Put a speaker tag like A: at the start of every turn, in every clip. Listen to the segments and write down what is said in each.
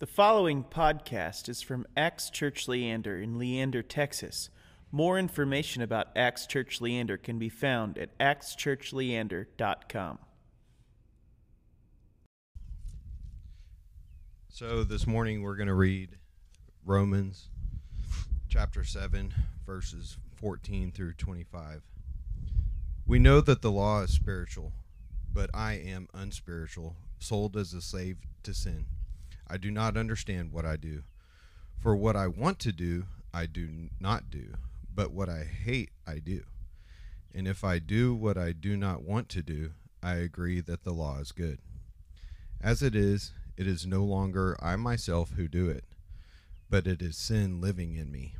A: The following podcast is from Acts Church Leander in Leander, Texas. More information about Acts Church Leander can be found at actschurchleander.com.
B: So this morning we're going to read Romans chapter 7, verses 14 through 25. We know that the law is spiritual, but I am unspiritual, sold as a slave to sin. I do not understand what I do. For what I want to do, I do not do, but what I hate, I do. And if I do what I do not want to do, I agree that the law is good. As it is, it is no longer I myself who do it, but it is sin living in me.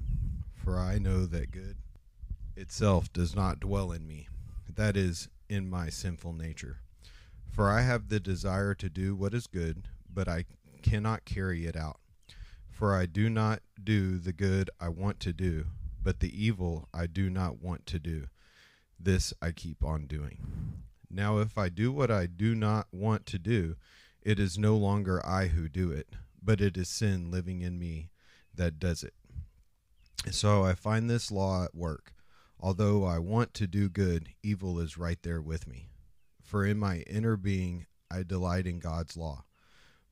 B: For I know that good itself does not dwell in me, that is, in my sinful nature. For I have the desire to do what is good, but I cannot carry it out. For I do not do the good I want to do, but the evil I do not want to do. This I keep on doing. Now, if I do what I do not want to do, it is no longer I who do it, but it is sin living in me that does it. So I find this law at work. Although I want to do good, evil is right there with me. For in my inner being I delight in God's law.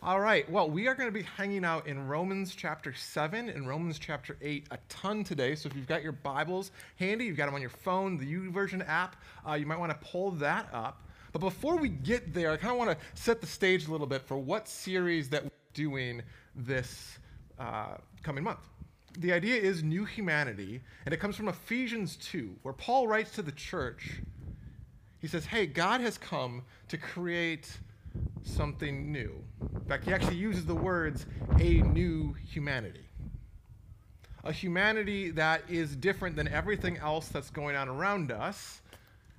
C: All right. Well, we are going to be hanging out in Romans chapter 7 and Romans chapter 8 a ton today. So if you've got your Bibles handy, you've got them on your phone, the YouVersion app, uh, you might want to pull that up. But before we get there, I kind of want to set the stage a little bit for what series that we're doing this uh, coming month. The idea is new humanity, and it comes from Ephesians 2, where Paul writes to the church. He says, Hey, God has come to create something new. In fact, he actually uses the words a new humanity. A humanity that is different than everything else that's going on around us.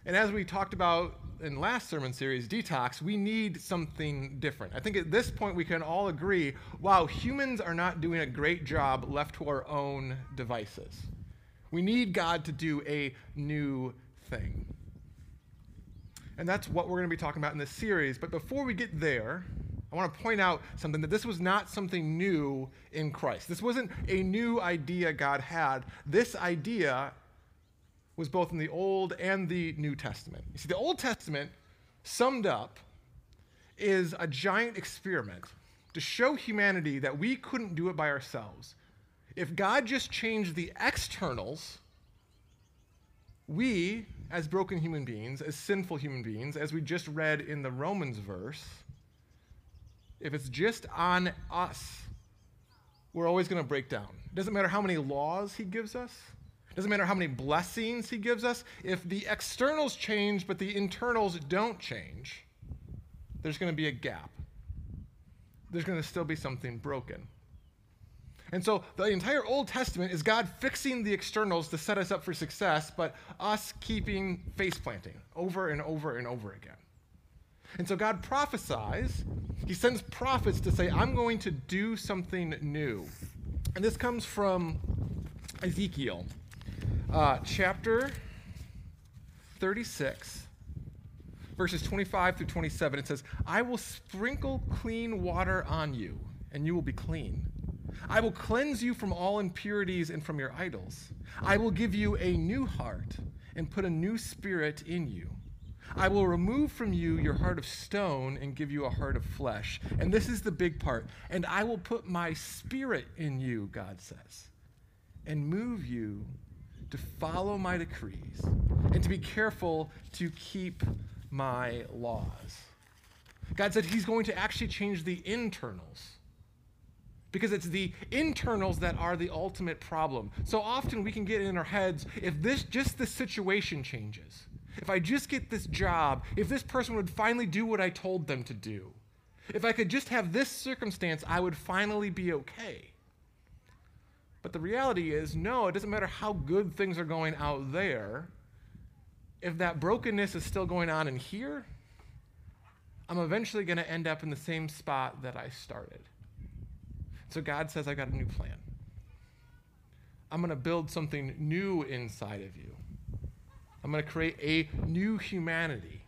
C: And as we talked about in last sermon series, Detox, we need something different. I think at this point we can all agree wow, humans are not doing a great job left to our own devices. We need God to do a new thing. And that's what we're going to be talking about in this series. But before we get there, I want to point out something that this was not something new in Christ. This wasn't a new idea God had. This idea was both in the Old and the New Testament. You see, the Old Testament, summed up, is a giant experiment to show humanity that we couldn't do it by ourselves. If God just changed the externals, we, as broken human beings, as sinful human beings, as we just read in the Romans verse, if it's just on us, we're always going to break down. It doesn't matter how many laws he gives us, it doesn't matter how many blessings he gives us. If the externals change but the internals don't change, there's going to be a gap. There's going to still be something broken. And so the entire Old Testament is God fixing the externals to set us up for success, but us keeping face planting over and over and over again. And so God prophesies, He sends prophets to say, I'm going to do something new. And this comes from Ezekiel, uh, chapter 36, verses 25 through 27. It says, I will sprinkle clean water on you, and you will be clean. I will cleanse you from all impurities and from your idols. I will give you a new heart and put a new spirit in you. I will remove from you your heart of stone and give you a heart of flesh. And this is the big part. And I will put my spirit in you, God says, and move you to follow my decrees and to be careful to keep my laws. God said he's going to actually change the internals because it's the internals that are the ultimate problem. So often we can get in our heads if this just the situation changes. If I just get this job, if this person would finally do what I told them to do. If I could just have this circumstance, I would finally be okay. But the reality is, no, it doesn't matter how good things are going out there. If that brokenness is still going on in here, I'm eventually going to end up in the same spot that I started. So God says, I got a new plan. I'm going to build something new inside of you. I'm going to create a new humanity,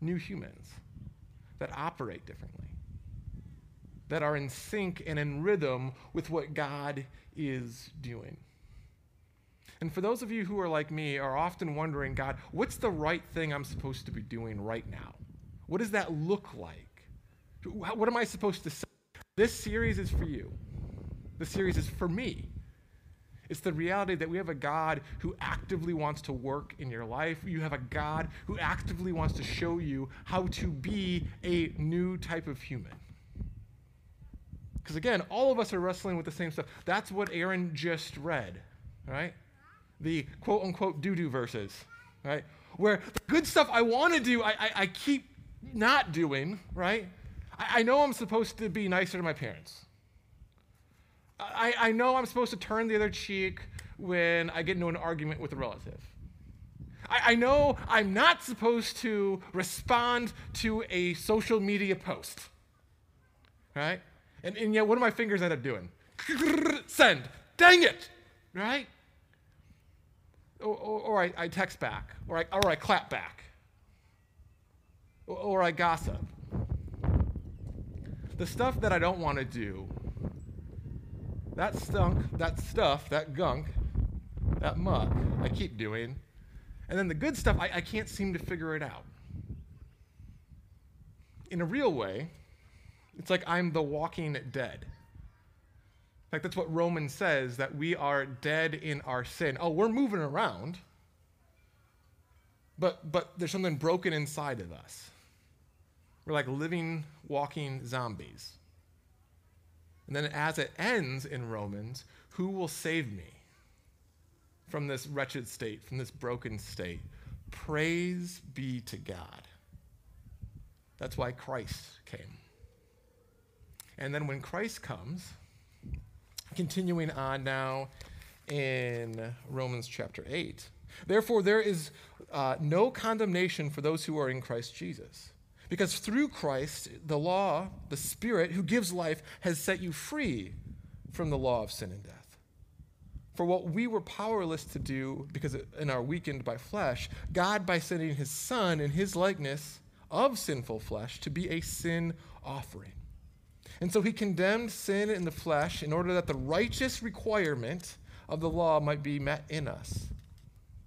C: new humans that operate differently, that are in sync and in rhythm with what God is doing. And for those of you who are like me, are often wondering, God, what's the right thing I'm supposed to be doing right now? What does that look like? What am I supposed to say? This series is for you. This series is for me. It's the reality that we have a God who actively wants to work in your life. You have a God who actively wants to show you how to be a new type of human. Because again, all of us are wrestling with the same stuff. That's what Aaron just read, right? The quote unquote doo doo verses, right? Where the good stuff I want to do, I, I, I, keep not doing, right? I, know I'm supposed to be nicer to my parents. I, I know I'm supposed to turn the other cheek when I get into an argument with a relative. I, I know I'm not supposed to respond to a social media post. Right? And, and yet, what do my fingers end up doing? Send. Dang it! Right? Or, or, or I, I, text back, or I, or I clap back, or, or I gossip. The stuff that I don't want to do that stunk, that stuff, that gunk, that muck, I keep doing. And then the good stuff, I, I can't seem to figure it out. In a real way, it's like I'm the walking dead. In fact, that's what Romans says that we are dead in our sin. Oh, we're moving around. But but there's something broken inside of us. We're like living walking zombies. And then as it ends in Romans, who will save me from this wretched state, from this broken state? Praise be to God. That's why Christ came. And then when Christ comes, continuing on now in Romans chapter 8, therefore there is uh, no condemnation for those who are in Christ Jesus. Because through Christ, the law, the Spirit who gives life, has set you free from the law of sin and death. For what we were powerless to do because in our weakened by flesh, God, by sending his Son in his likeness of sinful flesh, to be a sin offering. And so he condemned sin in the flesh in order that the righteous requirement of the law might be met in us,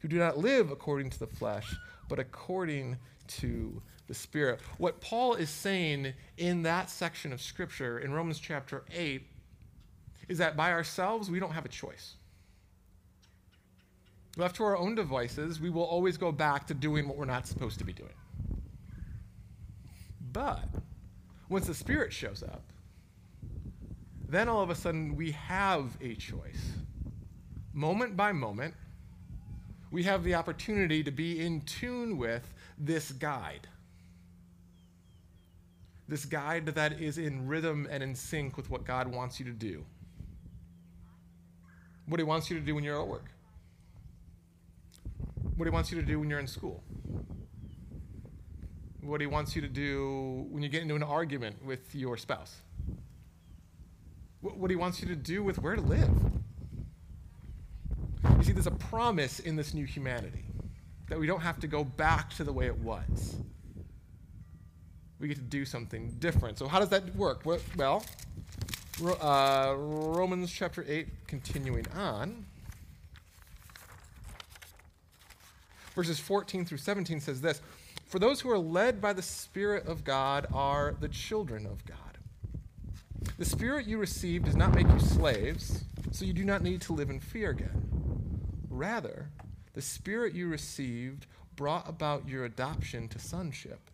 C: who do not live according to the flesh, but according to the Spirit. What Paul is saying in that section of Scripture in Romans chapter 8 is that by ourselves, we don't have a choice. Left to our own devices, we will always go back to doing what we're not supposed to be doing. But once the Spirit shows up, then all of a sudden we have a choice. Moment by moment, we have the opportunity to be in tune with this guide this guide that is in rhythm and in sync with what God wants you to do. What He wants you to do when you're at work. What He wants you to do when you're in school. What He wants you to do when you get into an argument with your spouse. What He wants you to do with where to live. You see, there's a promise in this new humanity that we don't have to go back to the way it was we get to do something different. So, how does that work? Well, uh, Romans chapter 8, continuing on. Verses 14 through 17 says this For those who are led by the Spirit of God are the children of God. The Spirit you received does not make you slaves, so you do not need to live in fear again. Rather, the Spirit you received brought about your adoption to sonship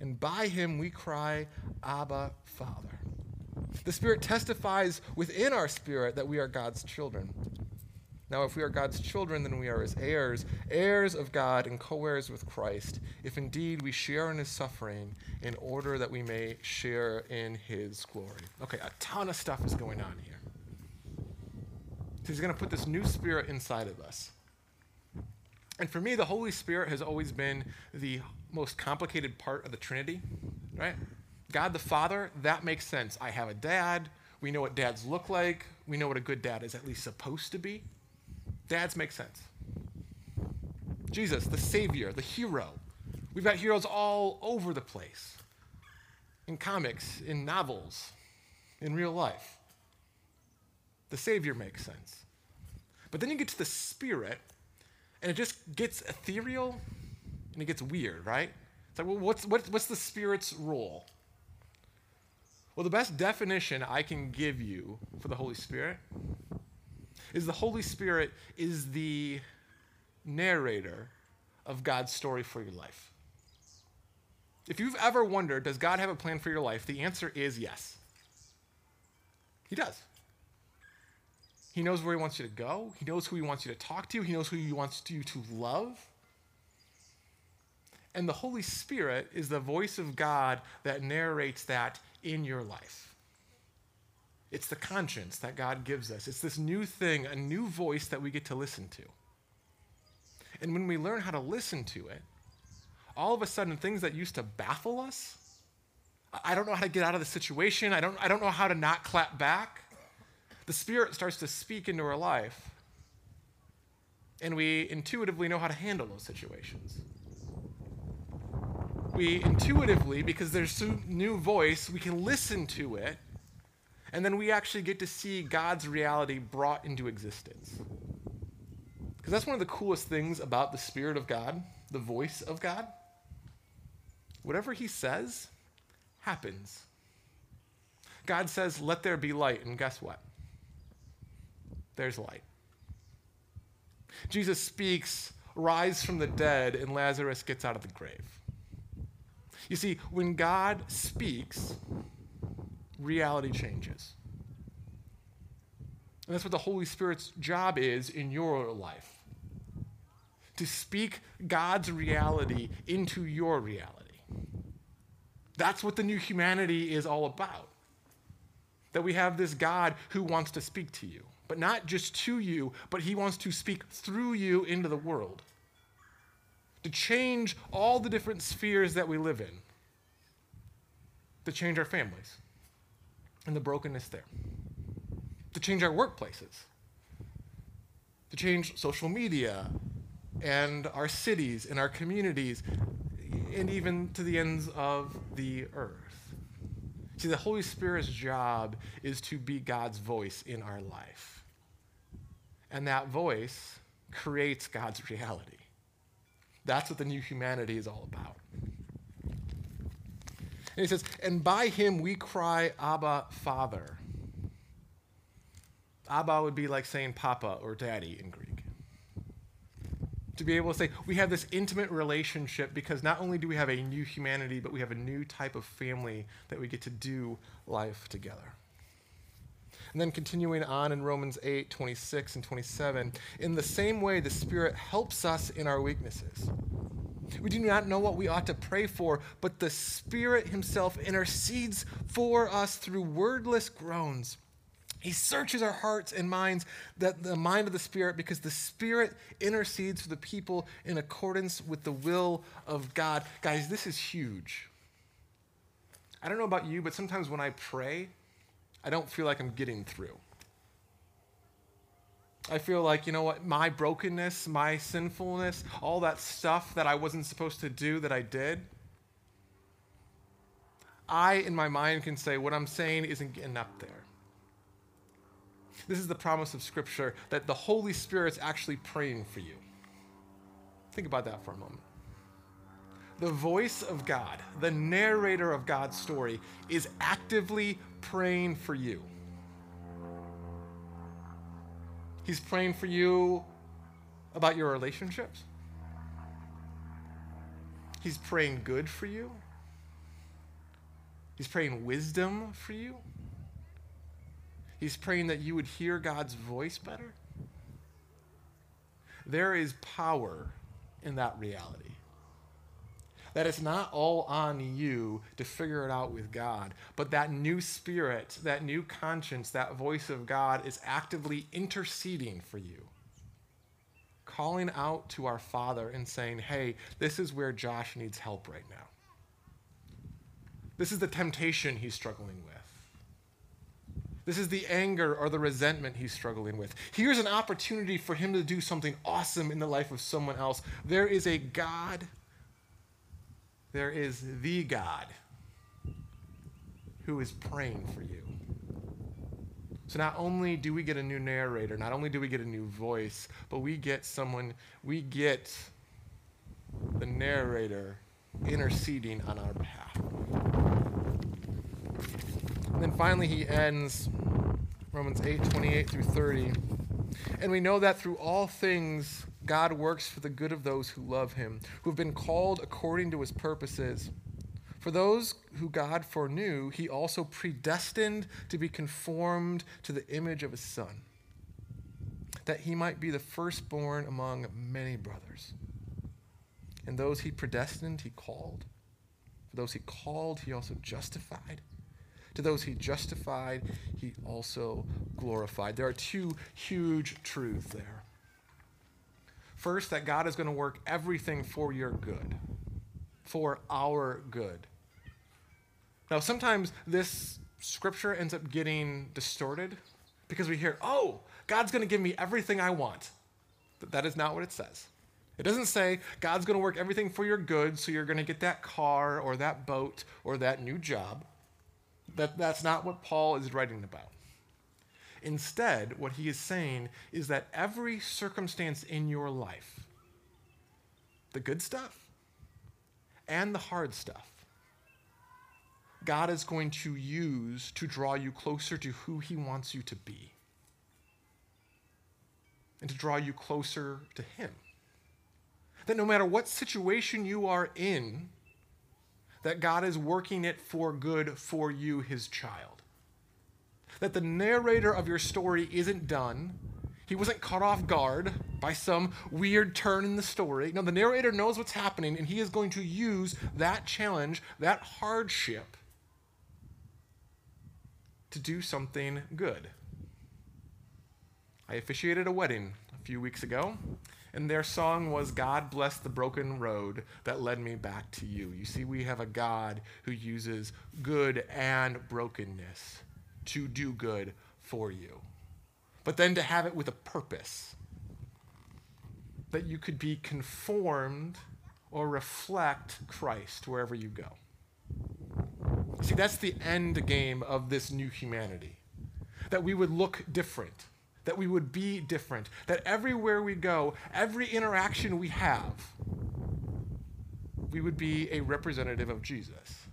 C: and by him we cry, Abba, Father. The Spirit testifies within our spirit that we are God's children. Now, if we are God's children, then we are his heirs, heirs of God and co heirs with Christ, if indeed we share in his suffering, in order that we may share in his glory. Okay, a ton of stuff is going on here. So He's going to put this new spirit inside of us. And for me, the Holy Spirit has always been the most complicated part of the Trinity, right? God the Father, that makes sense. I have a dad. We know what dads look like. We know what a good dad is at least supposed to be. Dads make sense. Jesus, the Savior, the hero. We've got heroes all over the place in comics, in novels, in real life. The Savior makes sense. But then you get to the Spirit, and it just gets ethereal and it gets weird, right? It's like, well, what's, what, what's the Spirit's role? Well, the best definition I can give you for the Holy Spirit is the Holy Spirit is the narrator of God's story for your life. If you've ever wondered, does God have a plan for your life? The answer is yes. He does. He knows where He wants you to go, He knows who He wants you to talk to, He knows who He wants you to love. And the Holy Spirit is the voice of God that narrates that in your life. It's the conscience that God gives us. It's this new thing, a new voice that we get to listen to. And when we learn how to listen to it, all of a sudden things that used to baffle us, I don't know how to get out of the situation, I don't, I don't know how to not clap back, the Spirit starts to speak into our life, and we intuitively know how to handle those situations. We intuitively, because there's a new voice, we can listen to it, and then we actually get to see God's reality brought into existence. Because that's one of the coolest things about the Spirit of God, the voice of God. Whatever He says happens. God says, Let there be light, and guess what? There's light. Jesus speaks, Rise from the dead, and Lazarus gets out of the grave. You see, when God speaks, reality changes. And that's what the Holy Spirit's job is in your life to speak God's reality into your reality. That's what the new humanity is all about. That we have this God who wants to speak to you, but not just to you, but he wants to speak through you into the world. To change all the different spheres that we live in. To change our families and the brokenness there to change our workplaces, to change social media and our cities and our communities, and even to the ends of the earth. See, the Holy Spirit's job is to be God's voice in our life. And that voice creates God's reality. That's what the new humanity is all about. And he says, And by him we cry, Abba, Father. Abba would be like saying Papa or Daddy in Greek. To be able to say, we have this intimate relationship because not only do we have a new humanity, but we have a new type of family that we get to do life together. And then continuing on in Romans 8, 26 and 27, in the same way, the Spirit helps us in our weaknesses. We do not know what we ought to pray for, but the Spirit Himself intercedes for us through wordless groans. He searches our hearts and minds, that the mind of the Spirit, because the Spirit intercedes for the people in accordance with the will of God. Guys, this is huge. I don't know about you, but sometimes when I pray, I don't feel like I'm getting through. I feel like, you know what, my brokenness, my sinfulness, all that stuff that I wasn't supposed to do that I did, I, in my mind, can say what I'm saying isn't getting up there. This is the promise of Scripture that the Holy Spirit's actually praying for you. Think about that for a moment. The voice of God, the narrator of God's story, is actively praying for you. He's praying for you about your relationships. He's praying good for you. He's praying wisdom for you. He's praying that you would hear God's voice better. There is power in that reality. That it's not all on you to figure it out with God, but that new spirit, that new conscience, that voice of God is actively interceding for you. Calling out to our Father and saying, hey, this is where Josh needs help right now. This is the temptation he's struggling with. This is the anger or the resentment he's struggling with. Here's an opportunity for him to do something awesome in the life of someone else. There is a God, there is the God who is praying for you. So not only do we get a new narrator, not only do we get a new voice, but we get someone, we get the narrator interceding on our behalf. And then finally, he ends Romans 8 28 through 30. And we know that through all things, God works for the good of those who love him, who have been called according to his purposes. For those who God foreknew, he also predestined to be conformed to the image of his Son, that he might be the firstborn among many brothers. And those he predestined, he called. For those he called, he also justified. To those he justified, he also glorified. There are two huge truths there. First, that God is going to work everything for your good, for our good. Now, sometimes this scripture ends up getting distorted because we hear, oh, God's going to give me everything I want. But that is not what it says. It doesn't say God's going to work everything for your good, so you're going to get that car or that boat or that new job. That, that's not what Paul is writing about. Instead, what he is saying is that every circumstance in your life, the good stuff and the hard stuff, God is going to use to draw you closer to who he wants you to be and to draw you closer to him. That no matter what situation you are in, that God is working it for good for you, his child. That the narrator of your story isn't done. He wasn't caught off guard by some weird turn in the story. No, the narrator knows what's happening, and he is going to use that challenge, that hardship, to do something good. I officiated a wedding a few weeks ago, and their song was God bless the broken road that led me back to you. You see, we have a God who uses good and brokenness to do good for you, but then to have it with a purpose that you could be conformed or reflect Christ wherever you go. See, that's the end game of this new humanity. That we would look different, that we would be different, that everywhere we go, every interaction we have, we would be a representative of Jesus.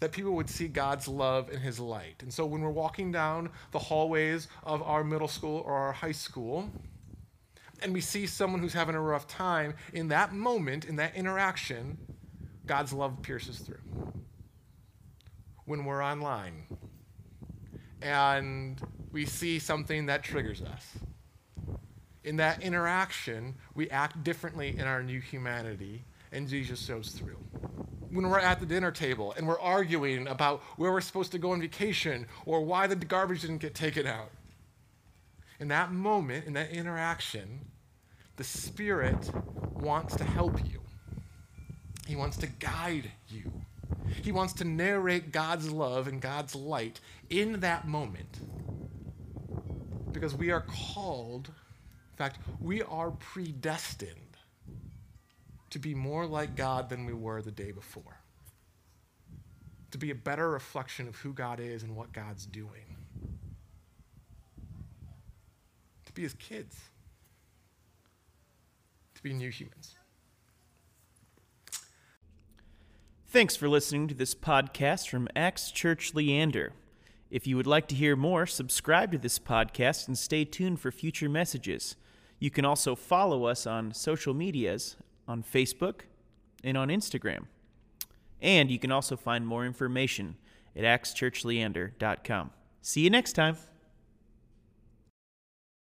C: That people would see God's love and his light. And so when we're walking down the hallways of our middle school or our high school, and we see someone who's having a rough time, in that moment, in that interaction, God's love pierces through. When we're online and we see something that triggers us. In that interaction, we act differently in our new humanity, and Jesus shows through. When we're at the dinner table and we're arguing about where we're supposed to go on vacation or why the garbage didn't get taken out, in that moment, in that interaction, the Spirit wants to help you. He wants to guide you. He wants to narrate God's love and God's light in that moment because we are called, in fact, we are predestined to be more like God than we were the day before, to be a better reflection of who God is and what God's doing, to be his kids, to be new humans.
A: Thanks for listening to this podcast from Acts Church Leander. If you would like to hear more, subscribe to this podcast and stay tuned for future messages. You can also follow us on social medias on Facebook and on Instagram. And you can also find more information at actschurchleander.com. See you next time.